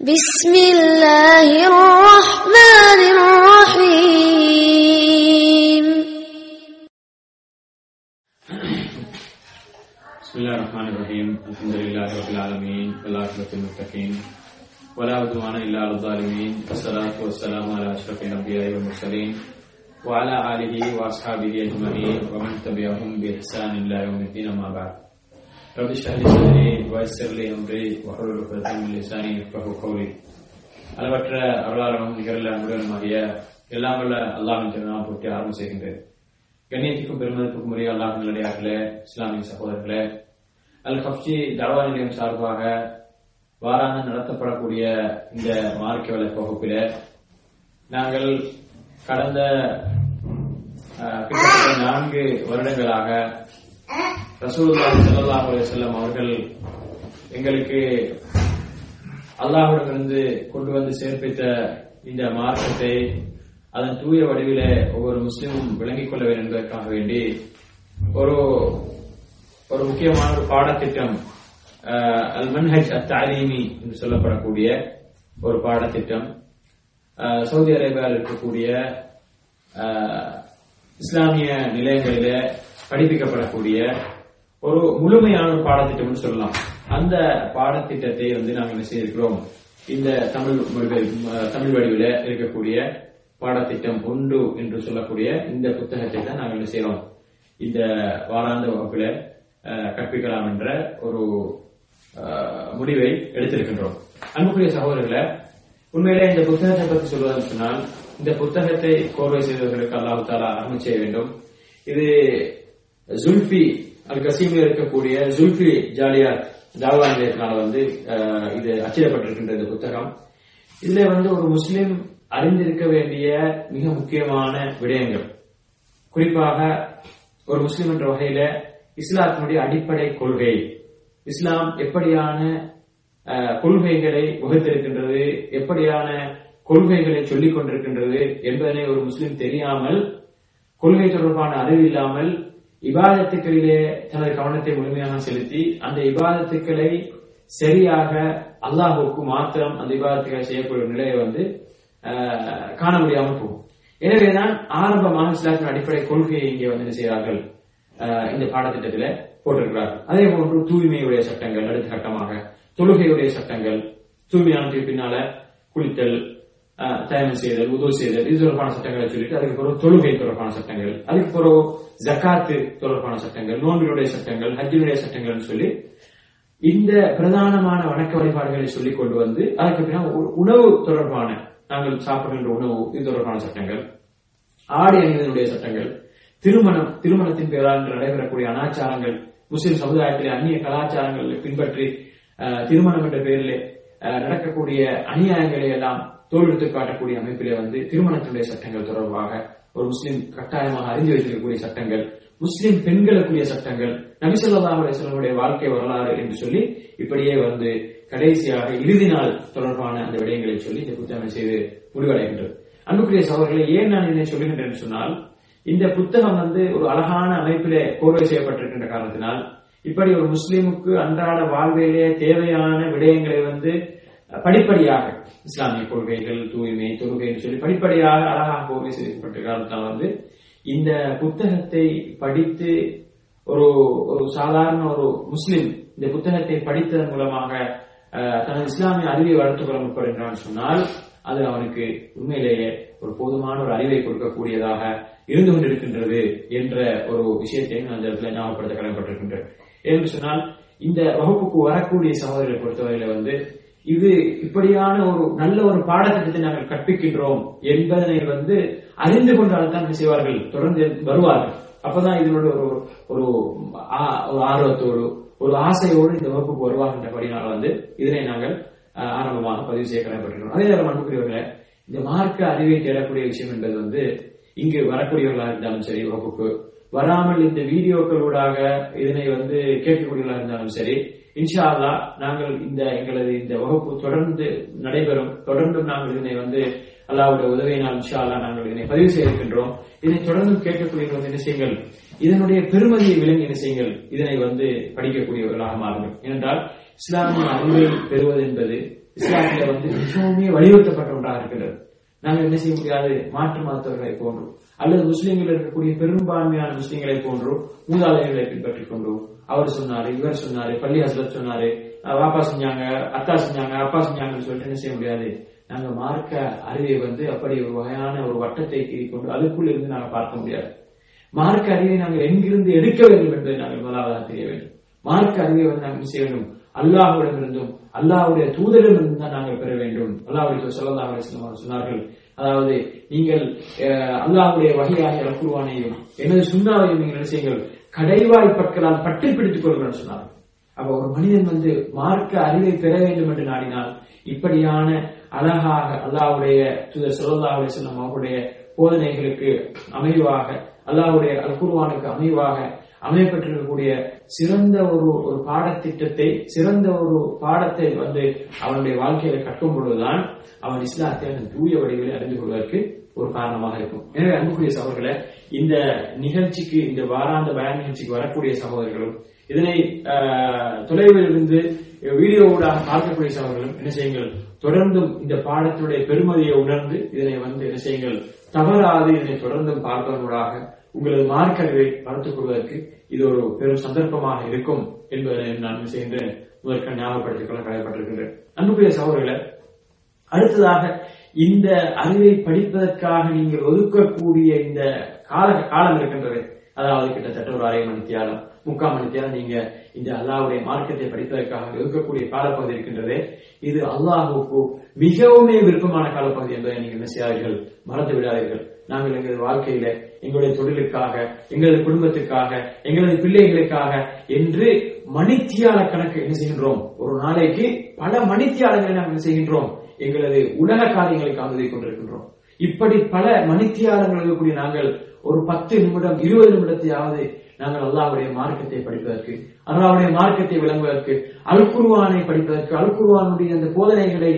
بسم الله الرحمن الرحيم. بسم الله الرحمن الرحيم. الحمد لله رب العالمين. والعاقبة للمتقين. ولا عدوان إلا على الظالمين. والصلاة والسلام على أشرف الأنبياء والمرسلين. وعلى آله وأصحابه أجمعين. ومن تبعهم بإحسان إلى يوم الدين. أما بعد. رب اشرح لي صدري ويسر لي أمري واحلل عقدة من لساني يفقهوا قولي அளவற்ற அருளாளனும் நிகழ்ல முருகனுமாகிய எல்லாம் வல்ல அல்லாஹின் திருநாமம் போட்டி ஆரம்பம் செய்கின்றேன் கண்ணியத்துக்கும் பெருமதத்துக்கும் உரிய அல்லாஹ் நல்லடியார்களே இஸ்லாமிய சகோதரர்களே அல் ஹப்சி தவா நிலையம் சார்பாக வாராக நடத்தப்படக்கூடிய இந்த மார்க்க வலை வகுப்பில நாங்கள் கடந்த அஹ், கிட்டத்தட்ட நான்கு வருடங்களாக ரசூலுல்லாஹி ஸல்லல்லாஹு அலுவலம் அவர்கள் எங்களுக்கு அல்லாஹ்விடமிருந்து கொண்டு வந்து சேர்ப்பித்த இந்த மார்க்கத்தை அதன் தூய வடிவில ஒவ்வொரு முஸ்லீமும் விளங்கிக் கொள்ள வேண்டும் என்பதற்காக வேண்டி ஒரு ஒரு முக்கியமான ஒரு பாடத்திட்டம் அல் மன்ஹஜ் அத் என்று சொல்லப்படக்கூடிய ஒரு பாடத்திட்டம் சவுதி அரேபியாவில் இருக்கக்கூடிய இஸ்லாமிய நிலையங்களில படிப்பிக்கப்படக்கூடிய ஒரு முழுமையான பாடத்திட்டம்னு சொல்லலாம். அந்த பாடத்திட்டத்தை வந்து நாங்கள் என்ன செய்திருக்கிறோம்? இந்த தமிழ் தமிழ் வடிவில் இருக்கக்கூடிய பாடத்திட்டம் ஒன்று என்று சொல்லக்கூடிய இந்த புத்தகத்தை தான் நாங்கள் என்ன செய்யறோம் இந்த வாராந்த வகுப்புல கற்பிக்கலாம் என்ற ஒரு முடிவை எடுத்திருக்கின்றோம். அன்புக்குரிய சகோதரர்களை உண்மையிலே இந்த புத்தகத்தை பற்றி சொல்வதற்கு சொன்னால் இந்த புத்தகத்தை கோர்வை செய்தவர்களுக்கு அல்லாஹு தாலா அருமை செய்ய வேண்டும். இது ஜுல்பி அல் கசீமில் இருக்கக்கூடிய ஜுல்ஃபி ஜாலியார் தாவா நிலையத்தினால் வந்து இது அச்சிடப்பட்டிருக்கின்ற இந்த புத்தகம். இதுல வந்து ஒரு முஸ்லிம் அறிந்திருக்க வேண்டிய மிக முக்கியமான விடயங்கள். குறிப்பாக ஒரு முஸ்லிம் என்ற வகையில இஸ்லாத்தினுடைய அடிப்படை கொள்கை. இஸ்லாம் எப்படியான கொள்கைகளை வகுத்திருக்கின்றது எப்படியான கொள்கைகளை சொல்லிக் கொண்டிருக்கின்றது என்பதனை ஒரு முஸ்லிம் தெரியாமல் கொள்கை தொடர்பான அறிவு இல்லாமல் இபாதத்துக்களிலே தனது கவனத்தை முழுமையாக செலுத்தி அந்த இபாதத்துக்களை சரியாக அல்லாஹுக்கு மாத்திரம் அந்த இபாதத்துக்களை செய்யக்கூடிய நிலையை வந்து காண முடியாமல் போகும். எனவேதான் ஆரம்ப இஸ்லாத்தின் அடிப்படை கொள்கையை இங்கே வந்து என்ன செய்கிறார்கள்? இந்த பாடத்திட்டத்தில் போட்டிருக்கிறார்கள். அதே போன்று தூய்மையுடைய சட்டங்கள் அடுத்த கட்டமாக தொழுகையுடைய சட்டங்கள் தூய்மையானதுக்கு பின்னால குளித்தல் தயமம் செய்தல் உதவு செய்தல் இது தொடர்பான சட்டங்களை சொல்லிட்டு அதுக்கு பிறகு தொழுகை தொடர்பான சட்டங்கள் அதுக்கு பிறகு ஜக்காத்து தொடர்பான சட்டங்கள் நோன்பினுடைய சட்டங்கள் ஹஜ்ஜினுடைய சட்டங்கள்னு சொல்லி இந்த பிரதானமான வணக்க வழிபாடுகளை சொல்லிக் கொண்டு வந்து அதுக்கு பின்னா உ- உணவு தொடர்பான நாங்கள் சாப்பிடுகின்ற உணவு இது தொடர்பான சட்டங்கள் ஆடை அணிவதனுடைய சட்டங்கள் திருமணம் திருமணத்தின் பெயரால் நடைபெறக்கூடிய அனாச்சாரங்கள் முஸ்லிம் சமுதாயத்திலே அந்நிய கலாச்சாரங்களை பின்பற்றி திருமணம் என்ற பெயரிலே நடக்கக்கூடிய அநியாயங்களை எல்லாம் தோல்வித்து காட்டக்கூடிய அமைப்பிலே வந்து திருமணத்தினுடைய சட்டங்கள் தொடர்பாக ஒரு முஸ்லீம் கட்டாயமாக அறிந்து வைத்திருக்கக்கூடிய சட்டங்கள் முஸ்லிம் பெண்களுக்குரிய சட்டங்கள் நபிசல்லாஹ் அலிஸ்லமுடைய வாழ்க்கை வரலாறு என்று சொல்லி இப்படியே வந்து கடைசியாக இறுதி நாள் தொடர்பான அந்த விடயங்களை சொல்லி இந்த புத்தகம் செய்து முடிவடைகின்றது. அன்புக்குரிய சகோதரர்களை ஏன் நான் இதை சொல்லுகின்றேன் சொன்னால் இந்த புத்தகம் வந்து ஒரு அழகான அமைப்பிலே கோர்வை செய்யப்பட்டிருக்கின்ற காரணத்தினால் இப்படி ஒரு முஸ்லீமுக்கு அன்றாட வாழ்விலே தேவையான விடயங்களை வந்து படிப்படியாக இஸ்லாமிய கொள்கைகள் தூய்மை தொழுகைன்னு சொல்லி படிப்படியாக அழகாக கோர்வை செய்யப்பட்ட தான் வந்து இந்த புத்தகத்தை படித்து ஒரு ஒரு சாதாரண ஒரு முஸ்லிம் இந்த புத்தகத்தை படித்ததன் மூலமாக தனது இஸ்லாமிய அறிவை வளர்த்துக் கொள்ள முற்படுகிறான் சொன்னால் அது அவனுக்கு உண்மையிலேயே ஒரு போதுமான ஒரு அறிவை கொடுக்கக்கூடியதாக இருந்து கொண்டிருக்கின்றது என்ற ஒரு விஷயத்தை அந்த இடத்துல ஞாபகப்படுத்த கடமைப்பட்டிருக்கின்றேன். என்று சொன்னால் இந்த வகுப்புக்கு வரக்கூடிய சகோதரர்களை பொறுத்தவரையில வந்து இது இப்படியான ஒரு நல்ல ஒரு பாடத்திட்டத்தை நாங்கள் கற்பிக்கின்றோம் என்பதனை வந்து அறிந்து கொண்டால்தான் செய்வார்கள் தொடர்ந்து வருவார்கள். அப்பதான் இதனோட ஒரு ஒரு ஒரு ஆர்வத்தோடு ஒரு ஆசையோடு இந்த வகுப்புக்கு வருவார்கின்றபடினால் வந்து இதனை நாங்கள் ஆரம்பமாக பதிவு செய்ய கடமைப்பட்டிருக்கிறோம். அதே நேரம் அன்புக்குரியவர்களே இந்த மார்க்க அறிவை தேடக்கூடிய விஷயம் என்பது வந்து இங்கு வரக்கூடியவர்களாக இருந்தாலும் சரி வகுப்புக்கு வராமல் இந்த வீடியோக்களூடாக இதனை வந்து கேட்கக்கூடியவர்களாக இருந்தாலும் சரி இன்ஷா அல்லாஹ் நாங்கள் இந்த எங்களது இந்த வகுப்பு தொடர்ந்து நடைபெறும். தொடர்ந்தும் நாங்கள் இதனை வந்து அல்லாவுடைய உதவியினால் இன்ஷா அல்லாஹ் நாங்கள் இதனை பதிவு செய்திருக்கின்றோம். இதனை தொடர்ந்து கேட்கக்கூடிய என்ன செய்யுங்கள் இதனுடைய பெருமதியை விளங்கி என்ன செய்யுங்கள் இதனை வந்து படிக்கக்கூடியவர்களாக மாறுங்கள். ஏனென்றால் இஸ்லாமிய அறிவை பெறுவது என்பது இஸ்லாமிய வந்து மிகவும் வலியுறுத்தப்பட்ட ஒன்றாக இருக்கிறது. நாங்கள் என்ன செய்ய முடியாது? மாற்று மதத்தவர்களை போன்றோம். அல்லது முஸ்லிம்கள் இருக்கக்கூடிய பெரும்பான்மையான முஸ்லிம்களை போன்றோம். மூதாதைகளை பின்பற்றிக் கொண்டோம். அவர் சொன்னாரு இவர் சொன்னாரு பள்ளி ஹசரத் சொன்னாரு பாப்பா வாப்பா செஞ்சாங்க அத்தா செஞ்சாங்க அப்பா செஞ்சாங்கன்னு சொல்லிட்டு என்ன செய்ய முடியாது? நாங்க மார்க்க அறிவை வந்து அப்படி ஒரு வகையான ஒரு வட்டத்தை கொண்டு அதுக்குள் இருந்து நாங்க பார்க்க முடியாது. மார்க்க அறிவை நாங்கள் எங்கிருந்து எடுக்க வேண்டும் என்பதை நாங்கள் முதலாவதாக தெரிய வேண்டும். மார்க்க அறிவை வந்து நாங்கள் செய்ய வேண்டும்? அல்லாஹ்விடமிருந்தும் அல்லாவுடைய தூதரிடமிருந்து தான் நாங்கள் பெற வேண்டும். அல்லாவுடைய சொல்லலாம் அலைஹி சொன்னார்கள். அதாவது நீங்கள் அல்லாவுடைய அல்லாஹ்வுடைய வகையாக எனது சுண்ணாவையும் நீங்கள் என்ன செய்யுங்கள் கடைவாய் பற்களால் பட்டி பிடித்துக் கொள்கிறேன் சொன்னார்கள். அப்ப ஒரு மனிதன் வந்து மார்க்க அறிவை பெற வேண்டும் என்று நாடினால் இப்படியான அழகாக அல்லாவுடைய தூதர் ஸல்லல்லாஹு அலைஹி அவருடைய போதனைகளுக்கு அமைவாக அல்லாவுடைய அல்குருவானுக்கு அமைவாக அமையப்பட்டிருக்கக்கூடிய சிறந்த ஒரு ஒரு பாடத்திட்டத்தை சிறந்த ஒரு பாடத்தை வந்து அவனுடைய வாழ்க்கையில கட்டும் பொழுதுதான் அவன் இஸ்லாத்தை அந்த தூய வடிவில் அறிந்து கொள்வதற்கு ஒரு காரணமாக இருக்கும். எனவே அன்புக்குரிய சகோதரர்களை இந்த நிகழ்ச்சிக்கு இந்த வாராந்த பயன் நிகழ்ச்சிக்கு வரக்கூடிய சகோதரர்களும் இதனை தொலைவில் இருந்து வீடியோ ஊடாக பார்க்கக்கூடிய சகோதரர்களும் என்ன செய்யுங்கள் தொடர்ந்தும் இந்த பாடத்துடைய பெருமதியை உணர்ந்து இதனை வந்து என்ன செய்யுங்கள் தவறாது இதனை தொடர்ந்தும் பார்ப்பதனூடாக உங்களது மார்க்கறிவை வளர்த்துக் கொள்வதற்கு இது ஒரு பெரும் சந்தர்ப்பமாக இருக்கும் என்பதை நான் என்ன முதற்க ஞாபகப்படுத்திக் கொள்ள கடமைப்பட்டிருக்கின்றேன் அன்புக்குரிய சகோதரர்களை அடுத்ததாக இந்த அறிவை படிப்பதற்காக நீங்கள் ஒதுக்கக்கூடிய இந்த கால காலம் இருக்கின்றது. அதாவது கிட்டத்தட்ட ஒரு அரை மணி தியாலம் முக்கால் மணி நீங்க இந்த அல்லாவுடைய மார்க்கத்தை படிப்பதற்காக ஒதுக்கக்கூடிய காலப்பகுதி இருக்கின்றது. இது அல்லாஹுக்கு மிகவும் விருப்பமான காலப்பகுதி என்பதை நீங்கள் என்ன செய்யாதீர்கள் மறந்து விடாதீர்கள் நாங்கள் எங்கள் வாழ்க்கையில எங்களுடைய தொழிலுக்காக எங்களது குடும்பத்துக்காக எங்களது பிள்ளைகளுக்காக என்று மணித்தியால கணக்கு என்ன செய்கின்றோம்? ஒரு நாளைக்கு பல மணித்தியாலங்களை நாங்கள் என்ன செய்கின்றோம்? எங்களது உலக காரியங்களுக்காக ஒதுக்கிக் கொண்டிருக்கின்றோம். இப்படி பல மணித்தியாலங்கள் இருக்கக்கூடிய நாங்கள் ஒரு பத்து நிமிடம் இருபது நிமிடத்தையாவது நாங்கள் அல்லாவுடைய மார்க்கத்தை படிப்பதற்கு அல்லாவுடைய மார்க்கத்தை விளங்குவதற்கு அல்குருவானை படிப்பதற்கு அல்குருவானுடைய அந்த போதனைகளை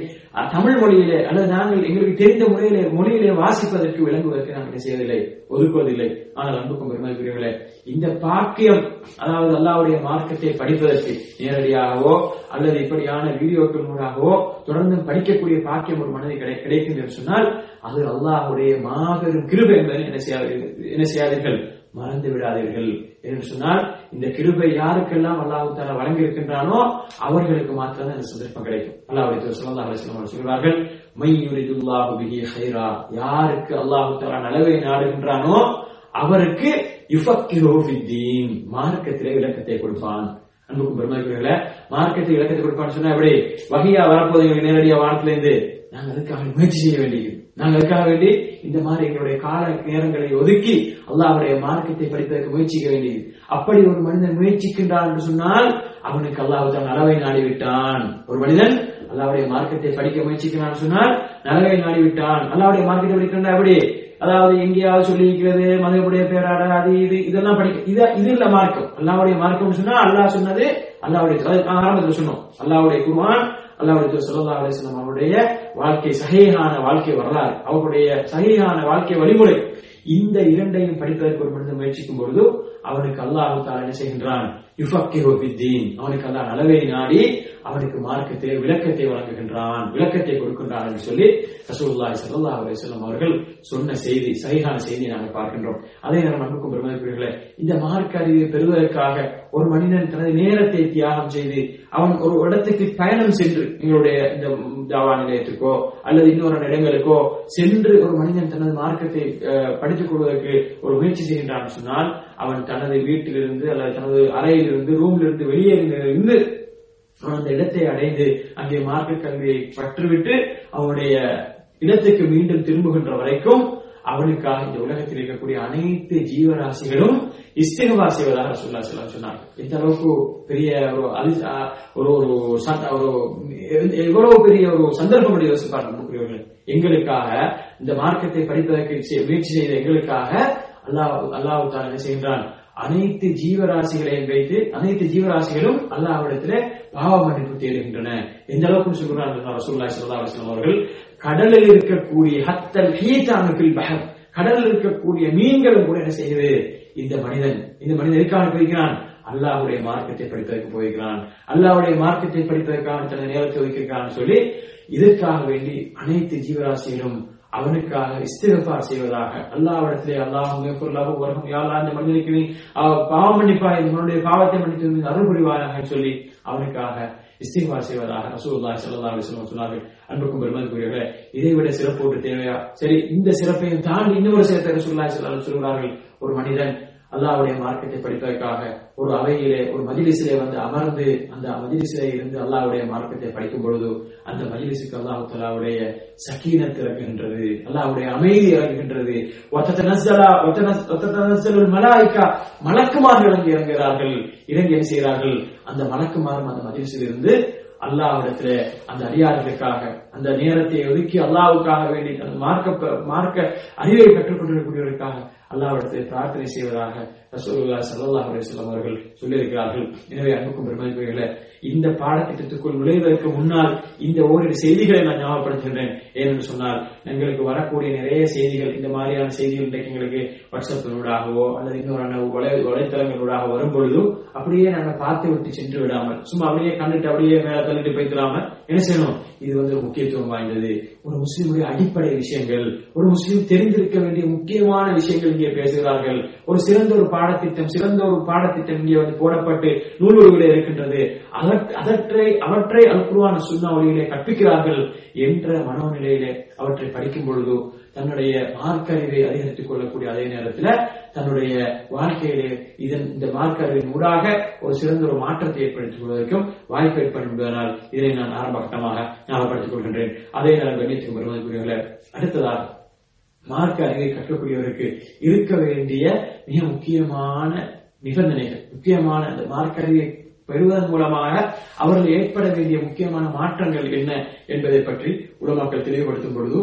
தமிழ் மொழியிலே அல்லது நாங்கள் எங்களுக்கு தெரிந்த முறையிலே மொழியிலே வாசிப்பதற்கு விளங்குவதற்கு நாங்கள் என்ன செய்வதில்லை? ஒதுக்குவதில்லை. ஆனால் அன்புக்கும் பெருமதிக்குரியவர்களே இந்த பாக்கியம் அதாவது அல்லாவுடைய மார்க்கத்தை படிப்பதற்கு நேரடியாகவோ அல்லது இப்படியான வீடியோக்கள் மூலமாகவோ தொடர்ந்து படிக்கக்கூடிய பாக்கியம் ஒரு மனதை கிடை கிடைக்கும் என்று சொன்னால் அது அல்லாஹுடைய மாபெரும் கிருபை என்பதை என்ன செய்ய என்ன செய்யாதீர்கள்? மறந்து விடாதீர்கள் என்று சொன்னால் இந்த கிருபை யாருக்கெல்லாம் அல்லாஹால வழங்கி இருக்கின்றானோ அவர்களுக்கு மாத்திரம் இந்த சந்தர்ப்பம் கிடைக்கும். அல்லாஹுடைய ஸல்லல்லாஹு அலைஹி சொல்வார்கள் மையுரிதுல்லாஹு பிஹி ஹைரா யாருக்கு அல்லாஹு தாலா நலவை நாடுகின்றானோ அவருக்கு யுஃபக்கிரோஃபித்தீன் மார்க்கத்திலே விளக்கத்தை கொடுப்பான். அன்புக்கும் பெருமதிக்குரியவர்களே மார்க்கத்தை விளக்கத்தை கொடுப்பான்னு சொன்னா எப்படி? வகையா வரப்போது எங்களுக்கு நேரடியா வானத்துல இருந்து நாங்க அதுக்காக முயற்சி செய்ய வேண்டியது நாங்க அதுக்காக வேண்டி இந்த மாதிரி எங்களுடைய கால நேரங்களை ஒதுக்கி அல்லாஹ்வுடைய மார்க்கத்தை படிப்பதற்கு முயற்சிக்க வேண்டியது. அப்படி ஒரு மனிதன் முயற்சிக்கின்றான் என்று சொன்னால் அவனுக்கு அல்லாஹ் தான் நலவை நாடிவிட்டான். ஒரு மனிதன் அல்லாவுடைய மார்க்கத்தை படிக்க முயற்சிக்கிறான் சொன்னால் நலவை நாடிவிட்டான். அல்லாவுடைய மார்க்கத்தை படிக்கின்றா எப்படி? அதாவது எங்கேயாவது சொல்லி இருக்கிறது மதகுடைய பேராட அது இது இதெல்லாம் படிக்க இது இது இல்ல மார்க்கம். அல்லாவுடைய மார்க்கம் சொன்னா அல்லாஹ் சொன்னது அல்லாவுடைய ஆரம்பத்தில் சொன்னோம். அல்லாவுடைய குருவான் அல்லாவுடைய ஸல்லல்லாஹு அலிஸ்லாம் அவருடைய வாழ்க்கை சகையான வாழ்க்கை வரலாறு அவருடைய சகையான வாழ்க்கை வழிமுறை இந்த இரண்டையும் படிப்பதற்கு ஒரு மனிதன் முயற்சிக்கும் பொழுது அவனுக்கு அல்லாஹு தாலா என்ன செய்கின்றான்? யுஃபக்கிஹு ஃபித்தீன் அவனுக்கு அல்லாஹ் அளவை நாடி அவனுக்கு மார்க்கத்தை விளக்கத்தை வழங்குகின்றான். விளக்கத்தை கொடுக்கின்றான் என்று சொல்லி ரசூலுல்லாஹி சல்லா அலைஹி அவர்கள் சொன்ன செய்தி சரியான செய்தியை நாங்கள் பார்க்கின்றோம். அதே நேரம் அன்புக்கும் பெருமதிப்பீர்களே இந்த மார்க்க அறிவை பெறுவதற்காக ஒரு மனிதன் தனது நேரத்தை தியாகம் செய்து அவன் ஒரு இடத்துக்கு பயணம் சென்று எங்களுடைய இந்த தாவா நிலையத்துக்கோ அல்லது இன்னொரு இடங்களுக்கோ சென்று ஒரு மனிதன் தனது மார்க்கத்தை படித்துக் கொள்வதற்கு ஒரு முயற்சி செய்கின்றான் சொன்னால் அவன் தனது வீட்டிலிருந்து அல்லது தனது அறையிலிருந்து ரூம்ல இருந்து வெளியே இருந்து அந்த இடத்தை அடைந்து அங்கே மார்க்க கல்வியை பற்றுவிட்டு அவனுடைய இடத்துக்கு மீண்டும் திரும்புகின்ற வரைக்கும் அவனுக்காக இந்த உலகத்தில் இருக்கக்கூடிய அனைத்து ஜீவராசிகளும் இஸ்திகவா செய்வதாக சொல்லா சொல்ல சொன்னார் இந்த அளவுக்கு பெரிய ஒரு ஒரு ஒரு எவ்வளவு பெரிய ஒரு சந்தர்ப்பம் உடைய யோசிப்பார் எங்களுக்காக இந்த மார்க்கத்தை படிப்பதற்கு முயற்சி செய்த எங்களுக்காக அல்லாஹ் அல்லாஹ் என்ன செய்கின்றான்? அனைத்து ஜீவராசிகளையும் வைத்து அனைத்து ஜீவராசிகளும் அல்லாஹ்விடத்திலே பாவ மன்னிப்பு தேடுகின்றன. எந்த அளவுக்கு சொல்கிறார் ரசூல்லா சல்லா அலைஹி அவர்கள்? கடலில் இருக்கக்கூடிய ஹத்தல் ஹீதானுக்கில் ஃபில் பஹர். கடலில் இருக்கக்கூடிய மீன்களும் கூட என்ன செய்யுது? இந்த மனிதன் இந்த மனிதன் எதுக்காக பிரிக்கிறான் அல்லாஹுடைய மார்க்கத்தை படிப்பதற்கு போயிருக்கிறான் அல்லாஹ்வுடைய மார்க்கத்தை படிப்பதற்கான தனது நேரத்தை வைக்கிறான்னு சொல்லி இதற்காக வேண்டி அனைத்து ஜீவராசிகளும் அவனுக்காக இஸ்திகபார் செய்வதாக அல்லாவிடத்திலே அல்லாஹ் மேற்கொள்ளாக வரும் யாரா இந்த மனிதனுக்கு நீ அவ- பாவம் மன்னிப்பா இந்த மனுடைய பாவத்தை மன்னித்து அருள் புரிவாயாக சொல்லி அவனுக்காக இஸ்திகபார் செய்வதாக ரசூல்லா ஸல்லல்லாஹு அலைஹி சொன்னார்கள். அன்புக்கும் பெருமதிக்குரியவர்களே இதை விட சிறப்பு ஒன்று தேவையா? சரி இந்த சிறப்பையும் தாண்டி இன்னொரு சிறப்பை ரசூல்லா ஸல்லல்லாஹு சொல்கிறார்கள் ஒரு மனிதன் அல்லாவுடைய மார்க்கத்தை படிப்பதற்காக ஒரு அவையிலே ஒரு மஜ்லிஸிலே வந்து அமர்ந்து அந்த மஜ்லிஸிலே இருந்து அல்லாவுடைய மார்க்கத்தை படிக்கும் பொழுது அந்த மஜ்லிஸுக்கு அல்லாஹ் தலாவுடைய சக்கீனத் இறங்குகின்றது அல்லாவுடைய அமைதி இறங்குகின்றது மலாய்க்கா மலக்குமார் இறங்கி இறங்குகிறார்கள் இறங்கி என்ன செய்கிறார்கள்? அந்த மலக்குமாரும் அந்த மஜ்லிஸில் இருந்து அல்லாவிடத்துல அந்த அடியார்களுக்காக அந்த நேரத்தை ஒதுக்கி அல்லாவுக்காக வேண்டி அந்த மார்க்க மார்க்க அறிவை கற்றுக் கொண்டிருக்கக்கூடியவர்களுக்காக அல்லாஹ்விடத்தை பிரார்த்தனை செய்வதாக ரசூலுல்லாஹி ஸல்லல்லாஹு அவர்கள் சொல்லியிருக்கிறார்கள். எனவே அன்புக்கும் பெருமதிக்குரியவர்களே இந்த பாடத்திட்டத்துக்குள் நுழைவதற்கு முன்னால் இந்த ஓரிரு செய்திகளை நான் ஞாபகப்படுத்துகின்றேன். ஏனென்று சொன்னால் எங்களுக்கு வரக்கூடிய நிறைய செய்திகள் இந்த மாதிரியான செய்திகள் இன்றைக்கு எங்களுக்கு வாட்ஸ்அப்பினூடாகவோ அல்லது இன்னொரு வலை வலைத்தளங்களூடாக வரும் பொழுது அப்படியே நாங்கள் பார்த்து விட்டு சென்று விடாமல் சும்மா அப்படியே கண்டுட்டு அப்படியே மேல தள்ளிட்டு போய்க்கலாம? என்ன செய்யணும்? இது வந்து முக்கியத்துவம் வாய்ந்தது. ஒரு முஸ்லீமுடைய அடிப்படை விஷயங்கள் ஒரு முஸ்லீம் தெரிந்திருக்க வேண்டிய முக்கியமான விஷயங்கள் இங்கே பேசுகிறார்கள். ஒரு சிறந்த ஒரு பாடத்திட்டம் சிறந்த ஒரு பாடத்திட்டம் இங்கே வந்து போடப்பட்டு நூல்வழிகளே இருக்கின்றது. அதற்- அதற்றை அவற்றை அல்குருவான சுண்ணா வழியிலே கற்பிக்கிறார்கள் என்ற மனோநிலையிலே அவற்றை படிக்கும் பொழுது தன்னுடைய மார்க்கறிவை அதிகரித்துக் கொள்ளக்கூடிய அதே நேரத்தில் தன்னுடைய வாழ்க்கையிலே இதன் இந்த மார்க்கறிவின் ஊடாக ஒரு சிறந்த ஒரு மாற்றத்தை ஏற்படுத்திக் கொள்வதற்கும் வாய்ப்பு ஏற்படும் என்பதனால் இதை நான் ஆரம்ப கட்டமாக ஞாபகப்படுத்திக் கொள்கின்றேன். அதே நேரம் கண்ணியத்துக்கு வருவதற்குரியவர்களே அடுத்ததாக மார்க்க அறிவை கற்கக்கூடியவருக்கு இருக்க வேண்டிய மிக முக்கியமான நிபந்தனைகள். முக்கியமான அந்த மார்க்க அறிவை பெறுவதன் மூலமாக அவர்கள் ஏற்பட வேண்டிய முக்கியமான மாற்றங்கள் என்ன என்பதை பற்றி உலமாக்கள் தெளிவுபடுத்தும் பொழுது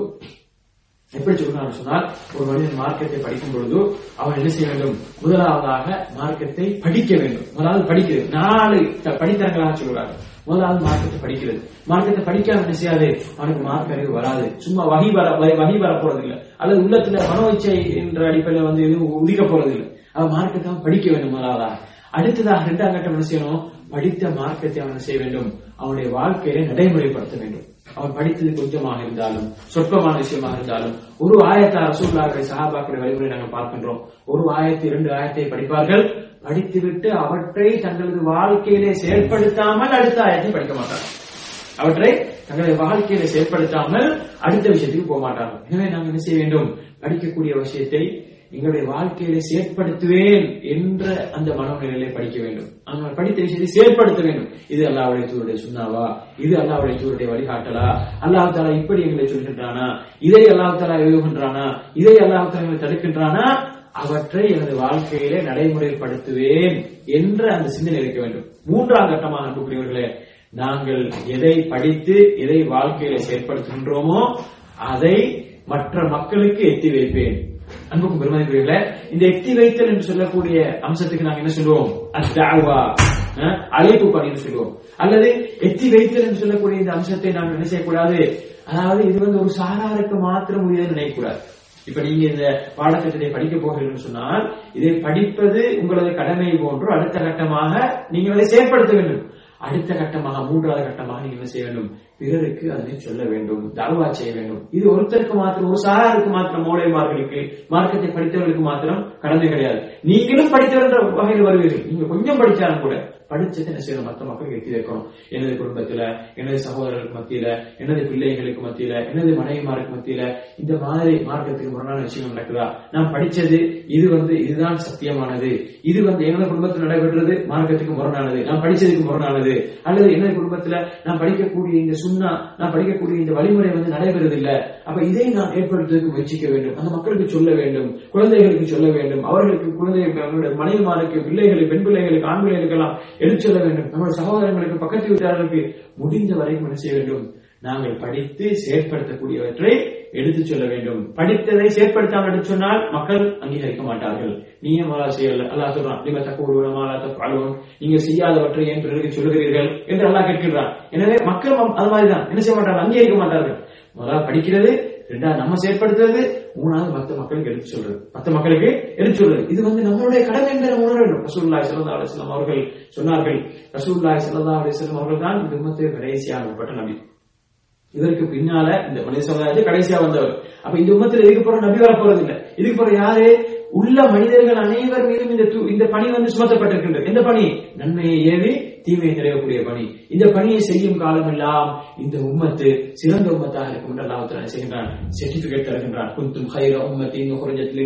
எப்படி சொல்றான்னு சொன்னால் ஒரு மனிதன் மார்க்கத்தை படிக்கும் பொழுது அவன் என்ன செய்ய வேண்டும்? முதலாவதாக மார்க்கத்தை படிக்க வேண்டும். முதலாவது படிக்கிறது. நாலு த- படித்தரங்களாக சொல்றாங்க முதலாவது மார்க்கத்தை படிக்கிறது. மார்க்கத்தை படிக்காம என்ன செய்யாது? அவனுக்கு மார்க் அறிவு வராது. சும்மா வகி வர வ- வகி வர போறது இல்ல அல்லது உள்ளத்துல மனோ இச்சை என்ற அடிப்படையில வந்து எதுவும் உதிக்க போறது இல்லை அவன் மார்க்கத்தை படிக்க வேண்டும் முதலாவதாக. அடுத்ததாக ரெண்டாம் கட்டம் என்ன செய்யணும்? படித்த மார்க்கத்தை அவன் செய்ய வேண்டும்? அவனுடைய வாழ்க்கையில நடைமுறைப்படுத்த வேண்டும். அவன் படித்தது கொஞ்சமாக இருந்தாலும் சொற்பமான விஷயமாக இருந்தாலும் ஒரு ஆயத்தை ரசூல்லாவுடைய சஹாபாக்களுடைய வழிமுறை நாங்கள் பார்க்கின்றோம். ஒரு ஆயத்தை இரண்டு ஆயத்தை படிப்பார்கள். படித்துவிட்டு அவற்றை தங்களது வாழ்க்கையிலே செயல்படுத்தாமல் அடுத்த ஆயத்தை படிக்க மாட்டார்கள். அவற்றை தங்களுடைய வாழ்க்கையில செயல்படுத்தாமல் அடுத்த விஷயத்துக்கு போக மாட்டார்கள். எனவே நாம் என்ன செய்ய வேண்டும்? படிக்கக்கூடிய விஷயத்தை எங்களுடைய வாழ்க்கையில செயற்படுத்துவேன் என்ற அந்த மனநிலையிலே படிக்க வேண்டும். ஆனால் படித்த விஷயத்தை செயற்படுத்த வேண்டும். இது அல்லாவுடைய தூருடைய சுண்ணாவா? இது அல்லாவுடைய தூருடைய வழிகாட்டலா? அல்லாஹ் தாலா இப்படி எங்களை சொல்கின்றானா? இதை அல்லாஹ் தாலா எழுகின்றானா இதை அல்லாஹ் தாலா தடுக்கின்றானா? அவற்றை எனது வாழ்க்கையிலே நடைமுறைப்படுத்துவேன் என்ற அந்த சிந்தனை இருக்க வேண்டும். மூன்றாம் கட்டமாக அன்புக்குரியவர்களே நாங்கள் எதை படித்து எதை வாழ்க்கையில செயற்படுத்துகின்றோமோ அதை மற்ற மக்களுக்கு எத்தி வைப்பேன். அன்புக்கும் பெருமதிக்குரியவர்களே இந்த எட்டி வைத்தல் என்று சொல்லக்கூடிய அம்சத்துக்கு நாங்க என்ன சொல்லுவோம்? அத்தாவா அழைப்பு பணின்னு சொல்லுவோம். அல்லது எத்தி வைத்தல் என்று சொல்லக்கூடிய இந்த அம்சத்தை நாம் என்ன செய்யக்கூடாது? அதாவது இது வந்து ஒரு சாராருக்கு மாத்திரம் உரியதை நினைக்கக்கூடாது. இப்ப நீங்க இந்த பாடத்திட்டத்தை படிக்க போகிறீர்கள் சொன்னால் இதை படிப்பது உங்களது கடமை போன்று அடுத்த கட்டமாக நீங்கள் அதை செயற்படுத்த வேண்டும். அடுத்த கட்டமாக மூன்றாவது கட்டமாக நீங்க என்ன செய்ய வேண்டும்? பிறருக்கு அதனை சொல்ல வேண்டும் தாவா செய்ய வேண்டும். இது ஒருத்தருக்கு மாத்திரம் ஒரு சாராருக்கு மாத்திரம் மூளைமார்களுக்கு மார்க்கத்தை படித்தவர்களுக்கு மாத்திரம் கடமை கிடையாது. நீங்களும் படித்தவர்கள் வகையில் வருவீர்கள். நீங்க கொஞ்சம் படிச்சாலும் கூட படிச்சதை என்ன செய்யணும்? மற்ற மக்களுக்கு எத்தி வைக்கணும் எனது குடும்பத்துல எனது சகோதரர்களுக்கு மத்தியில எனது பிள்ளைகளுக்கு மத்தியில எனது மனைவிமாருக்கு மத்தியில இந்த மாதிரி மார்க்கத்துக்கு முரணான விஷயம் நடக்குதா? நான் படிச்சது இது வந்து இதுதான் சத்தியமானது. இது வந்து எனது குடும்பத்தில் நடைபெற்றது மார்க்கத்துக்கு முரணானது. நான் படிச்சதுக்கு முரணானது. அல்லது எனது குடும்பத்துல நான் படிக்கக்கூடிய இந்த சுண்ணா நான் படிக்கக்கூடிய இந்த வழிமுறை வந்து நடைபெறுவதில்லை அப்ப இதை நான் ஏற்படுத்துவதற்கு முயற்சிக்க வேண்டும். அந்த மக்களுக்கு சொல்ல வேண்டும் குழந்தைகளுக்கு சொல்ல வேண்டும். அவர்களுக்கு குழந்தைகளுக்கு அவர்களுடைய மனைவிமாருக்கு பிள்ளைகளுக்கு பெண் பிள்ளைகளுக்கு ஆண் பிள்ளைகளுக்கெல்லாம் எடுத்து சொல்ல வேண்டும். நம்முடைய சகோதரங்களுக்கு பக்கத்து வீட்டாளர்களுக்கு முடிந்த வரை என்ன செய்ய வேண்டும். நாங்கள் படித்து செயற்படுத்தக்கூடியவற்றை எடுத்து சொல்ல வேண்டும். படித்ததை செயற்படுத்தாமல் எடுத்து சொன்னால் மக்கள் அங்கீகரிக்க மாட்டார்கள். நீங்க மலா செய்யல சொல்றான் நீங்க தக்க மாலா தப்பாலும் நீங்க செய்யாதவற்றை ஏன் பிறருக்கு சொல்லுகிறீர்கள் என்று அல்லாஹ் கேட்கிறான் எனவே மக்கள் அது மாதிரிதான். என்ன செய்ய மாட்டார்கள்? அங்கீகரிக்க மாட்டார்கள். முதல்ல படிக்கிறது ரெண்டாவது நம்ம செயற்படுத்துறது மூணாவது மத்த மக்களுக்கு எடுத்து சொல்றது. மத்த மக்களுக்கு எடுத்து சொல்றது. இது வந்து நம்மளுடைய கடமை என்று நம்ம உணர வேண்டும். ரசூல்லாய் சல்லா அலிஸ்லாம் அவர்கள் சொன்னார்கள். ரசூல்லாய் சல்லா அலிஸ்லாம் அவர்கள் தான் இந்த உம்மத்துக்கு கடைசியாக அனுப்பப்பட்ட நபி. இதற்கு பின்னால இந்த மனித சமுதாயத்தில் கடைசியா வந்தவர். அப்ப இந்த உமத்துல இதுக்கு போற நபி வர போறது இல்ல இதுக்கு போற யாரு? உள்ள மனிதர்கள் அனைவர் மீதும் இந்த இந்த பணி வந்து சுமத்தப்பட்டிருக்கின்றது. எந்த பணி? நன்மையை ஏவி தீமையை நிறையக்கூடிய பணி. இந்த பணியை செய்யும் காலமெல்லாம் இந்த உம்மத்து சிறந்த உம்மத்தாக இருக்கும் என்று அல்லாஹ் செய்கின்றான்? சர்டிபிகேட் தருகின்றான். குந்தும் ஹைர உம்மத்தின் குறைஞ்சத்தில்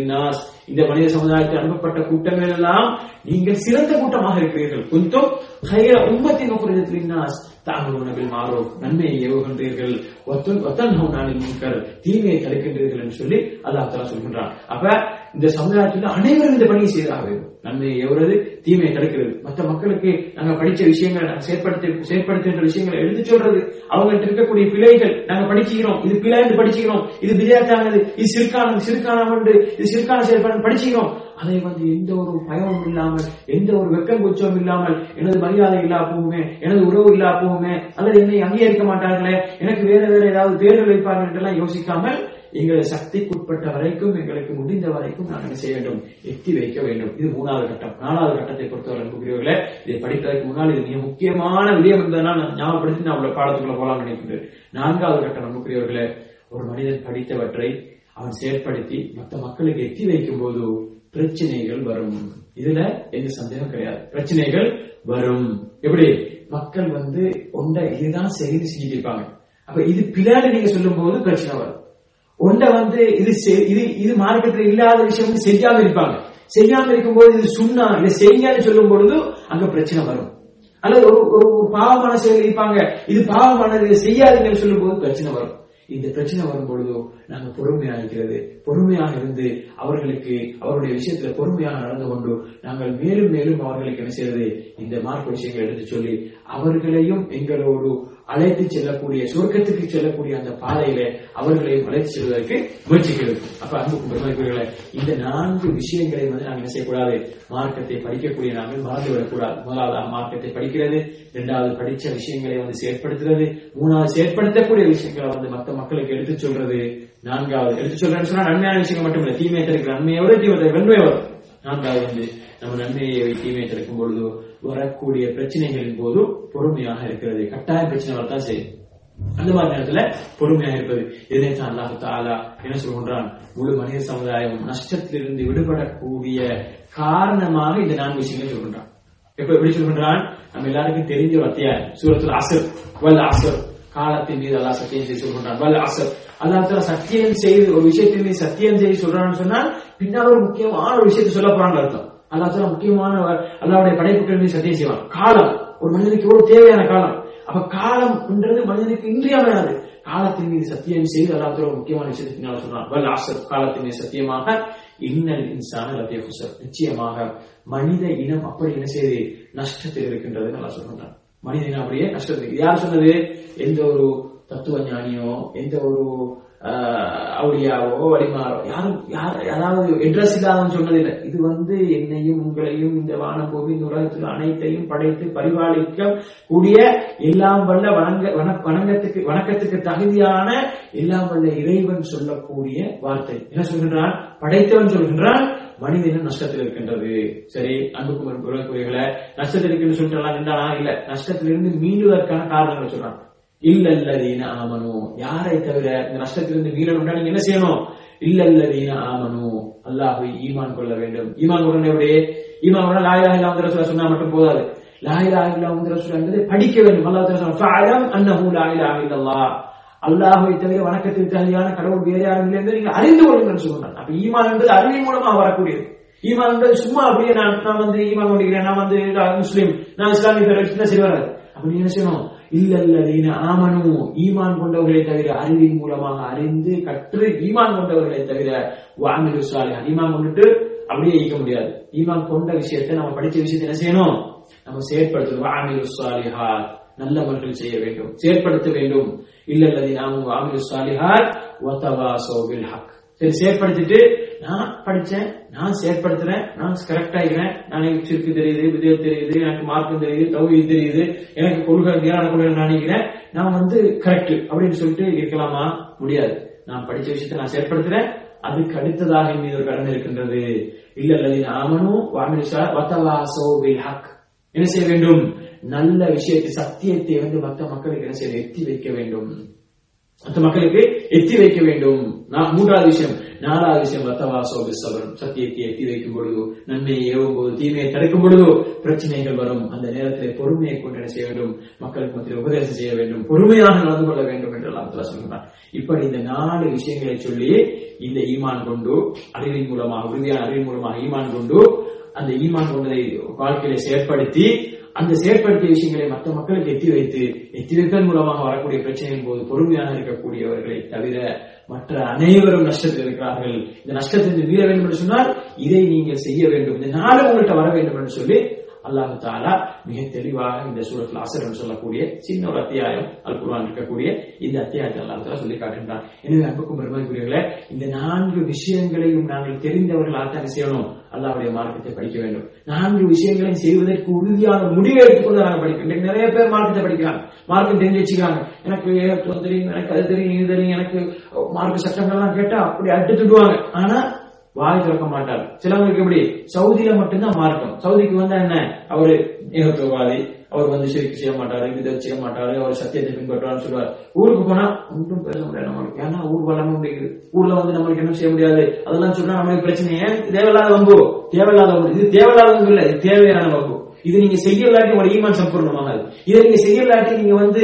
இந்த மனித சமுதாயத்தில் அனுப்பப்பட்ட கூட்டங்கள் எல்லாம் நீங்கள் சிறந்த கூட்டமாக இருக்கிறீர்கள். குந்தும் ஹைர உம்மத்தின் குறைஞ்சத்தில் தாங்கள் உணவில் பில் மாறோ நன்மையை ஏவுகின்றீர்கள். ஒத்தன் தீமையை தடுக்கின்றீர்கள் என்று சொல்லி அல்லாஹ் சொல்கின்றான். அப்ப இந்த சமுதாயத்தில் அனைவரும் இந்த பணியை செய்தாக வேண்டும். நன்மையை எவ்வளவு தீமையை தடுக்கிறது மற்ற மக்களுக்கு நாங்க படிச்ச விஷயங்களை நாங்க செயற்படுத்துகின்ற விஷயங்களை எடுத்து சொல்றது. அவங்கள்ட்ட இருக்கக்கூடிய பிழைகள் நாங்க படிச்சுக்கிறோம். இது பிழை என்று படிச்சுக்கிறோம். இது பிஜாத்தானது இது சிறுக்கானது சிறுக்கானது இது சிறுக்கான செயற்பாடு படிச்சுக்கிறோம். அதை வந்து எந்த ஒரு பயமும் இல்லாமல் எந்த ஒரு வெக்கம் குச்சமும் இல்லாமல் எனது மரியாதை இல்லா போகுமே எனது உறவு இல்லா போகுமே அல்லது என்னை அங்கீகரிக்க மாட்டார்களே எனக்கு வேற வேற ஏதாவது பேர்கள் வைப்பார்கள் என்றெல்லாம் யோசிக்காமல் எங்களை சக்திக்குட்பட்ட வரைக்கும் எங்களுக்கு முடிந்த வரைக்கும் நாங்கள் என்ன செய்ய வேண்டும்? எத்தி வைக்க வேண்டும். இது மூணாவது கட்டம். நாலாவது கட்டத்தை பொறுத்தவரை அன்புக்குரியவர்களே இதை படிப்பதற்கு முன்னால் இது மிக முக்கியமான விடயம் என்பதனால் நான் ஞாபகப்படுத்தி நான் உள்ள பாடத்துக்குள்ள போலாம் நினைக்கின்றேன். நான்காவது கட்டம் அன்புக்குரியவர்களே ஒரு மனிதன் படித்தவற்றை அவன் செயற்படுத்தி மற்ற மக்களுக்கு எத்தி வைக்கும் போது பிரச்சனைகள் வரும். இதுல எந்த சந்தேகம் கிடையாது. பிரச்சனைகள் வரும். எப்படி? மக்கள் வந்து ஒன்றை இதுதான் சரின்னு செஞ்சிருப்பாங்க இருப்பாங்க. அப்ப இது பின்னாடி நீங்க சொல்லும் போது பிரச்சனை வரும். ஒன்றை வந்து இது இது இது மார்க்கெட்ல இல்லாத விஷயம் செய்யாம இருப்பாங்க. செய்யாம இருக்கும்போது இது சுண்ணா இதை செய்யுங்கன்னு சொல்லும் பொழுது அங்க பிரச்சனை வரும். அல்லது ஒரு ஒரு பாவமான செயல் இருப்பாங்க. இது பாவமானது இதை செய்யாதீங்கன்னு சொல்லும் போது பிரச்சனை வரும். இந்த பிரச்சனை வரும் பொழுதோ நாங்க பொறுமையா இருக்கிறது. பொறுமையாக இருந்து அவர்களுக்கு அவருடைய விஷயத்துல பொறுமையாக நடந்து கொண்டு நாங்கள் மேலும் மேலும் அவர்களுக்கு என்ன செய்யறது இந்த மார்க்க விஷயங்களை எடுத்து சொல்லி அவர்களையும் எங்களோடு அழைத்து செல்லக்கூடிய சொர்க்கத்துக்கு செல்லக்கூடிய அந்த பாதையில அவர்களையும் அழைத்து செல்வதற்கு முயற்சிக்கிறது அப்ப அன்புக்கும் பெருமைக்குரியவர்களே இந்த நான்கு விஷயங்களை வந்து நாங்கள் என்ன செய்யக்கூடாது? மார்க்கத்தை படிக்கக்கூடிய நாங்கள் மறந்துவிடக்கூடாது முதலாவது மார்க்கத்தை படிக்கிறது இரண்டாவது படிச்ச விஷயங்களை வந்து செயற்படுத்துறது மூணாவது செயற்படுத்தக்கூடிய விஷயங்களை வந்து மற்ற மக்களுக்கு எடுத்து சொல்றது நான்காவது எடுத்து சொல்றேன்னு சொன்னா நன்மையான விஷயங்கள் மட்டும் இல்லை. தீமையை தடுக்கிற நன்மையோட தீமை வெண்மை வரும். நான்காவது வந்து நம்ம நன்மையை தீமையை தடுக்கும் பொழுது வரக்கூடிய பிரச்சனைகளின் போது பொறுமையாக இருக்கிறது. கட்டாய பிரச்சனை வரத்தான் செய்யும். அந்த மாதிரி நேரத்துல பொறுமையாக இருப்பது. இதனை தான் அல்லாஹ் தாலா என்ன சொல்கின்றான்? முழு மனித சமுதாயம் நஷ்டத்திலிருந்து விடுபடக்கூடிய காரணமாக இந்த நான்கு விஷயங்கள் சொல்கின்றான். எப்ப எப்படி சொல்கின்றான்? நம்ம எல்லாருக்கும் தெரிஞ்ச ஒரு அத்தியாயம் சூரத்துல அசர் வல் அசர் காலத்தின் மீது அல்லா சத்தியம் செய்து சொல்கின்றான். வல் அசர். அல்லாஹ் தஆலா சத்தியம் செய்து ஒரு விஷயத்தின் மீது சத்தியம் செய்து சொல்றான்னு சொன்னால் பின்னால் ஒரு முக்கியமான ஒரு விஷயத்தை சொல்ல போறான்னு அர்த்தம். அல்லாஹ் தஆலா முக்கியமான அல்லாவுடைய படைப்புகள் மீது சத்தியம் செய்வான். காலம். ஒரு மனிதனுக்கு எவ்வளவு தேவையான காலம்? அப்ப காலம்ன்றது மனிதனுக்கு இன்றியமையாது காலத்தின் மீது சத்தியம் செய்து அல்லாஹ் முக்கியமான விஷயத்தை பின்னால் சொல்றான். வல் அசர். காலத்தின் மீது சத்தியமாக இன்னல் இன்சான லத்திய நிச்சயமாக மனித இனம் அப்படி என்ன செய்து நஷ்டத்தில் இருக்கின்றது நல்லா சொல்றான் மனிதன் அப்படியே நஷ்டத்தில் யார் சொன்னது? எந்த ஒரு தத்துவ ஞானியோ எந்த ஒரு அவுளியாவோ வடிமாறோ யாரும் யார் யாராவது எட்ரஸ் இல்லாதவன் சொன்னதில்லை. இது வந்து என்னையும் உங்களையும் இந்த வானபூமி இந்த உலகத்தில் அனைத்தையும் படைத்து பரிபாலிக்க கூடிய எல்லாம் வல்ல வணங்க வணக்கத்துக்கு வணக்கத்துக்கு தகுதியான எல்லாம் வல்ல இறைவன் சொல்லக்கூடிய வார்த்தை. என்ன சொல்கின்றான்? படைத்தவன் சொல்கின்றான் மனிதனும் நஷ்டத்தில் இருக்கின்றது. சரி அன்புக்கும் குறைகளை நஷ்டத்தில் இருக்குன்னு சொல்லிட்டு எல்லாம் இல்ல நஷ்டத்திலிருந்து மீண்டுவதற்கான காரணங்களை சொல்றான். இல்லல்லதீன ஆமனு. யாரை தவிர இந்த நஷ்டத்திலிருந்து மீறணும்னா நீங்க என்ன செய்யணும்? இல்லல்லதீன ஆமனு. அல்லாஹ்வை ஈமான் கொள்ள வேண்டும். ஈமான் உடனே எப்படி? ஈமான் உடனே லாயிலா இல்லா வந்து சொன்னா மட்டும் போதாது. லாயிலா இல்லா வந்து என்பதை படிக்க வேண்டும். அல்லாஹ் அன்னஹு லாயிலா இல்லல்லா அல்லாஹை தவிர வணக்கத்திற்கு தகுதியான கடவுள் வேறு யாரும் இல்லை என்று நீங்க அறிந்து கொள்ளுங்கள் சொல்றான் அப்ப ஈமான் என்பது அறிவின் மூலமா வரக்கூடியது. ஈமான் என்பது சும்மா அப்படியே நான் நான் வந்து ஈமான் கொண்டிருக்கிறேன் நான் வந்து முஸ்லீம் நான் இஸ்லாமிய பேர் சரி வராது அப்ப என்ன செய்யணும்? இல்லல்லதீன ஆமனு ஈமான் கொண்டவர்களை தவிர அறிவின் மூலமாக அறிந்து கற்று ஈமான் கொண்டவர்களை தவிர வாங்கிடு சாலிஹா ஈமான் கொண்டுட்டு அப்படியே ஈக்க முடியாது. ஈமான் கொண்ட விஷயத்தை நம்ம படிச்ச விஷயத்தை என்ன செய்யணும்? நம்ம செயற்படுத்தணும். வாங்கிடு சாலிஹா நல்லவர்கள் செய்ய வேண்டும். செயற்படுத்த வேண்டும். இல்லல்லதீன ஆமனு வாங்கிடு சாலிஹா ஒத்தவா பில் ஹக் சரி செயற்படுத்திட்டு நான் படிச்சேன் நான் செயற்படுத்துறேன் நான் கரெக்ட் இருக்கிறேன் நான் எனக்கு சிறுக்கு தெரியுது விதம் தெரியுது எனக்கு மார்க்கம் தெரியுது தௌஹீத் தெரியுது எனக்கு கொள்கை நேரான கொள்கை நினைக்கிறேன். நான் வந்து கரெக்ட் அப்படின்னு சொல்லிட்டு இருக்கலாமா? முடியாது. நான் படிச்ச விஷயத்தை நான் செயற்படுத்துறேன். அதுக்கு அடுத்ததாக என் மீது ஒரு கடமை இருக்கின்றது. இல்ல அல்லது ஆமனும் வாமினிஷா வத்தவாசோ பில் ஹக் என்ன செய்ய வேண்டும்? நல்ல விஷயத்தை சத்தியத்தை வந்து மற்ற மக்களுக்கு என்ன செய்ய எத்தி வைக்க வேண்டும். அந்த மக்களுக்கு எத்தி வைக்க வேண்டும். மூன்றாவது விஷயம். நாலாவது விஷயம் வத்தவாசோ பிசவரம் சத்தியத்தை எத்தி வைக்கும் பொழுதோ நன்மையை ஏவும் போது தீமையை தடுக்கும் பொழுதோ பிரச்சனைகள் வரும். அந்த நேரத்தில் பொறுமையை கொண்டு செய்ய வேண்டும். மக்களுக்கு மத்தியில் உபதேசம் செய்ய வேண்டும். பொறுமையாக நடந்து கொள்ள வேண்டும் என்று அல்லாத்துல சொல்கிறார் இப்படி இந்த நாலு விஷயங்களை சொல்லி இந்த ஈமான் கொண்டு அறிவின் மூலமாக உறுதியான அறிவின் மூலமாக ஈமான் கொண்டு அந்த ஈமான் கொண்டதை வாழ்க்கையில செயற்படுத்தி அந்த செயற்படுத்திய விஷயங்களை மற்ற மக்களுக்கு எத்தி வைத்து எத்தி வைத்தல் மூலமாக வரக்கூடிய பிரச்சனையின் போது பொறுமையாக இருக்கக்கூடியவர்களை தவிர மற்ற அனைவரும் நஷ்டத்தில் இருக்கிறார்கள். இந்த நஷ்டத்திலிருந்து மீற வேண்டும் என்று சொன்னால் இதை நீங்கள் செய்ய வேண்டும். இந்த நாடு உங்கள்கிட்ட வர வேண்டும் என்று சொல்லி அல்லாஹு தாலா மிக தெளிவாக இந்த சூரத்தில் அசர் என்று சொல்லக்கூடிய சின்ன ஒரு அத்தியாயம் அல் குர்வான் இருக்கக்கூடிய இந்த அத்தியாயத்தை அல்லாஹு தாலா சொல்லி காட்டுகின்றான். எனவே அன்புக்கும் பெருமைக்குரியவர்களே இந்த நான்கு விஷயங்களையும் நாங்கள் தெரிந்தவர்களாக தான் செய்யணும் அல்லாவுடைய மார்க்கத்தை படிக்க வேண்டும். நான்கு விஷயங்களையும் செய்வதற்கு உறுதியான முடிவை எடுத்துக்கொண்டு நாங்கள் படிக்கிறோம் நிறைய பேர் மார்க்கத்தை படிக்கிறாங்க. மார்க்கம் தெரிஞ்சு வச்சுக்கிறாங்க. எனக்கு தெரியும் எனக்கு அது தெரியும் இது தெரியும் எனக்கு மார்க்க சட்டங்கள்லாம் கேட்டா அப்படி அடுத்துடுவாங்க ஆனா வாய் திறக்க மாட்டார் சிலவங்களுக்கு எப்படி? சவுதியில மட்டும்தான் மாறட்டும். சவுதிக்கு வந்தா என்ன? அவரு ஏகத்துவவாதி. அவர் வந்து சிரிப்பு செய்ய மாட்டாரு இதை செய்ய மாட்டாரு அவர் சத்தியத்தை பின்பற்றுவார்னு சொல்லுவார். ஊருக்கு போனா ஒன்றும் பேச முடியாது நம்மளுக்கு. ஏன்னா ஊர் வளமும் முடியுது ஊர்ல வந்து நம்மளுக்கு என்ன செய்ய முடியாது? அதெல்லாம் சொன்னா நம்மளுக்கு பிரச்சனை ஏன் தேவையில்லாத வம்பு. தேவையில்லாத வம்பு. இது தேவையில்லாத வம்பு இல்ல இது தேவையான வம்பு. இது நீங்க செய்யலாட்டி உங்களோட ஈமான் சம்பூர்ணமாகாது இதை நீங்க செய்யலாட்டி நீங்க வந்து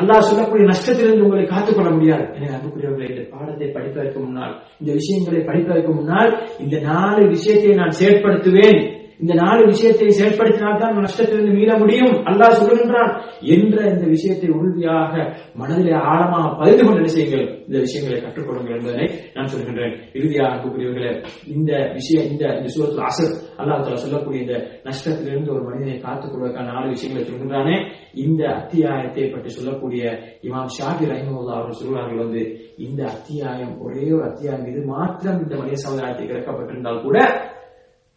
அல்லாஹ் சொல்லக்கூடிய நஷ்டத்திலிருந்து உங்களை காத்துக்கொள்ள முடியாது. எனவே அன்புக்குரியவர்களை இந்த பாடத்தை படிப்பதற்கு முன்னால் இந்த விஷயங்களை படிப்பதற்கு முன்னால் இந்த நாலு விஷயத்தை நான் செயற்படுத்துவேன். இந்த நாலு விஷயத்தை செயற்படுத்தினால்தான் நஷ்டத்திலிருந்து மீள முடியும். அல்லாஹ் சொல்லுகின்றான் என்ற இந்த விஷயத்தை உறுதியாக மனதிலே ஆழமாக பதிந்து கொண்ட விஷயங்கள் இந்த விஷயங்களை கற்றுக்கொள்ளுங்கள் என்பதனை நான் சொல்கின்றேன். இறுதியாக கூறியவர்களே இந்த விஷயம் இந்த இந்த சூரத்தில் அசர் அல்லாஹ் சொல்லக்கூடிய இந்த நஷ்டத்திலிருந்து ஒரு மனிதனை காத்துக் கொள்வதற்கான நாலு விஷயங்களை சொல்கின்றானே இந்த அத்தியாயத்தை பற்றி சொல்லக்கூடிய இமாம் ஷாஃபி ரஹிமுல்லா அவர்கள் சொல்கிறார்கள் வந்து இந்த அத்தியாயம் ஒரே ஒரு அத்தியாயம் இது மாத்திரம் இந்த மனித சமுதாயத்தை இறக்கப்பட்டிருந்தால் கூட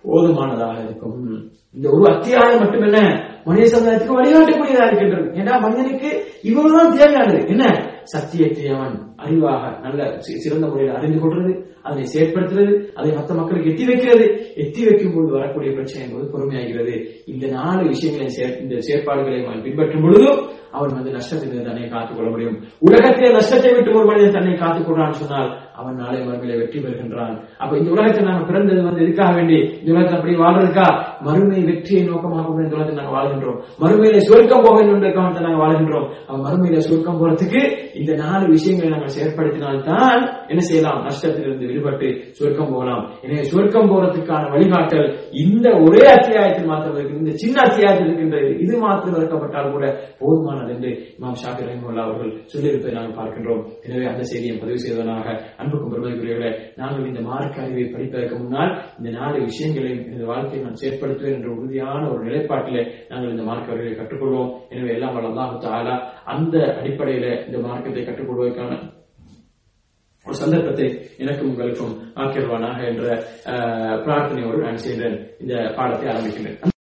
போதுமானதாக இருக்கும். இந்த ஒரு அத்தியாயம் மட்டுமல்ல மனித சமுதாயத்துக்கு வழிகாட்டக்கூடியதாக இருக்கின்றது. ஏன்னா மனிதனுக்கு இவ்வளவுதான் தேவையானது. என்ன? சத்தியத்தை அவன் அறிவாக நல்ல சிறந்த முறையில் அறிந்து கொள்றது அதனை செயற்படுத்துறது அதை மற்ற மக்களுக்கு எத்தி வைக்கிறது. எத்தி வைக்கும் போது வரக்கூடிய பிரச்சனை என்பது பொறுமையாகிறது. இந்த நாலு விஷயங்களை இந்த செயற்பாடுகளை அவன் பின்பற்றும் பொழுதும் அவன் வந்து நஷ்டத்திலிருந்து தன்னை காத்துக் கொள்ள முடியும். உலகத்திலே நஷ்டத்தை விட்டு ஒரு மனிதன் தன்னை காத்துக்கொள்றான்னு சொன்னால் அவன் நாளை மறுமையில வெற்றி பெறுகின்றான். அப்ப இந்த உலகத்தில் நாங்கள் பிறந்தது வந்து எதுக்காக வேண்டி? இந்த உலகத்தில் அப்படி வாழ்றதுக்கா? மறுமை வெற்றியை நோக்கமாக இந்த உலகத்தில் நாங்கள் வாழ்கின்றோம். மறுமையில சுருக்கம் போக வேண்டும் என்ற காரணத்தை நாங்கள் வாழ்கின்றோம். அவன் மறுமையில சுருக்கம் போறதுக்கு இந்த நாலு விஷயங்களை நாங்கள் செயற்படுத்தினால்தான் என்ன செய்யலாம்? நஷ்டத்திலிருந்து விடுபட்டு சுருக்கம் போகலாம். எனவே சுருக்கம் போறதுக்கான வழிகாட்டல் இந்த ஒரே அத்தியாயத்தில் மாத்திரம் இருக்கு இந்த சின்ன அத்தியாயத்தில் இருக்கின்றது. இது மாத்திரம் இருக்கப்பட்டால் கூட போதுமானது என்று இமாம் ஷாஃபி ரஹிமுல்லா அவர்கள் சொல்லியிருப்பதை நாங்கள் பார்க்கின்றோம். எனவே அந்த செய்தியை பதிவு செய்வதனாக அன்புக்கும் பெருமதிக்குரியவர்களே நாங்கள் இந்த மார்க்க அறிவை படிப்பதற்கு முன்னால் இந்த நாலு விஷயங்களையும் இந்த வாழ்க்கையை நான் செயற்படுத்துவேன் என்ற உறுதியான ஒரு நிலைப்பாட்டிலே நாங்கள் இந்த மார்க்க அறிவை கற்றுக்கொள்வோம். எனவே எல்லாம் வல்ல அல்லாஹ் அந்த அடிப்படையில இந்த மார்க்கத்தை கற்றுக்கொள்வதற்கான ஒரு சந்தர்ப்பத்தை எனக்கும் உங்களுக்கும் ஆக்கிடுவானாக என்ற பிரார்த்தனையோடு நான் செய்கிறேன் இந்த பாடத்தை ஆரம்பிக்கின்றேன்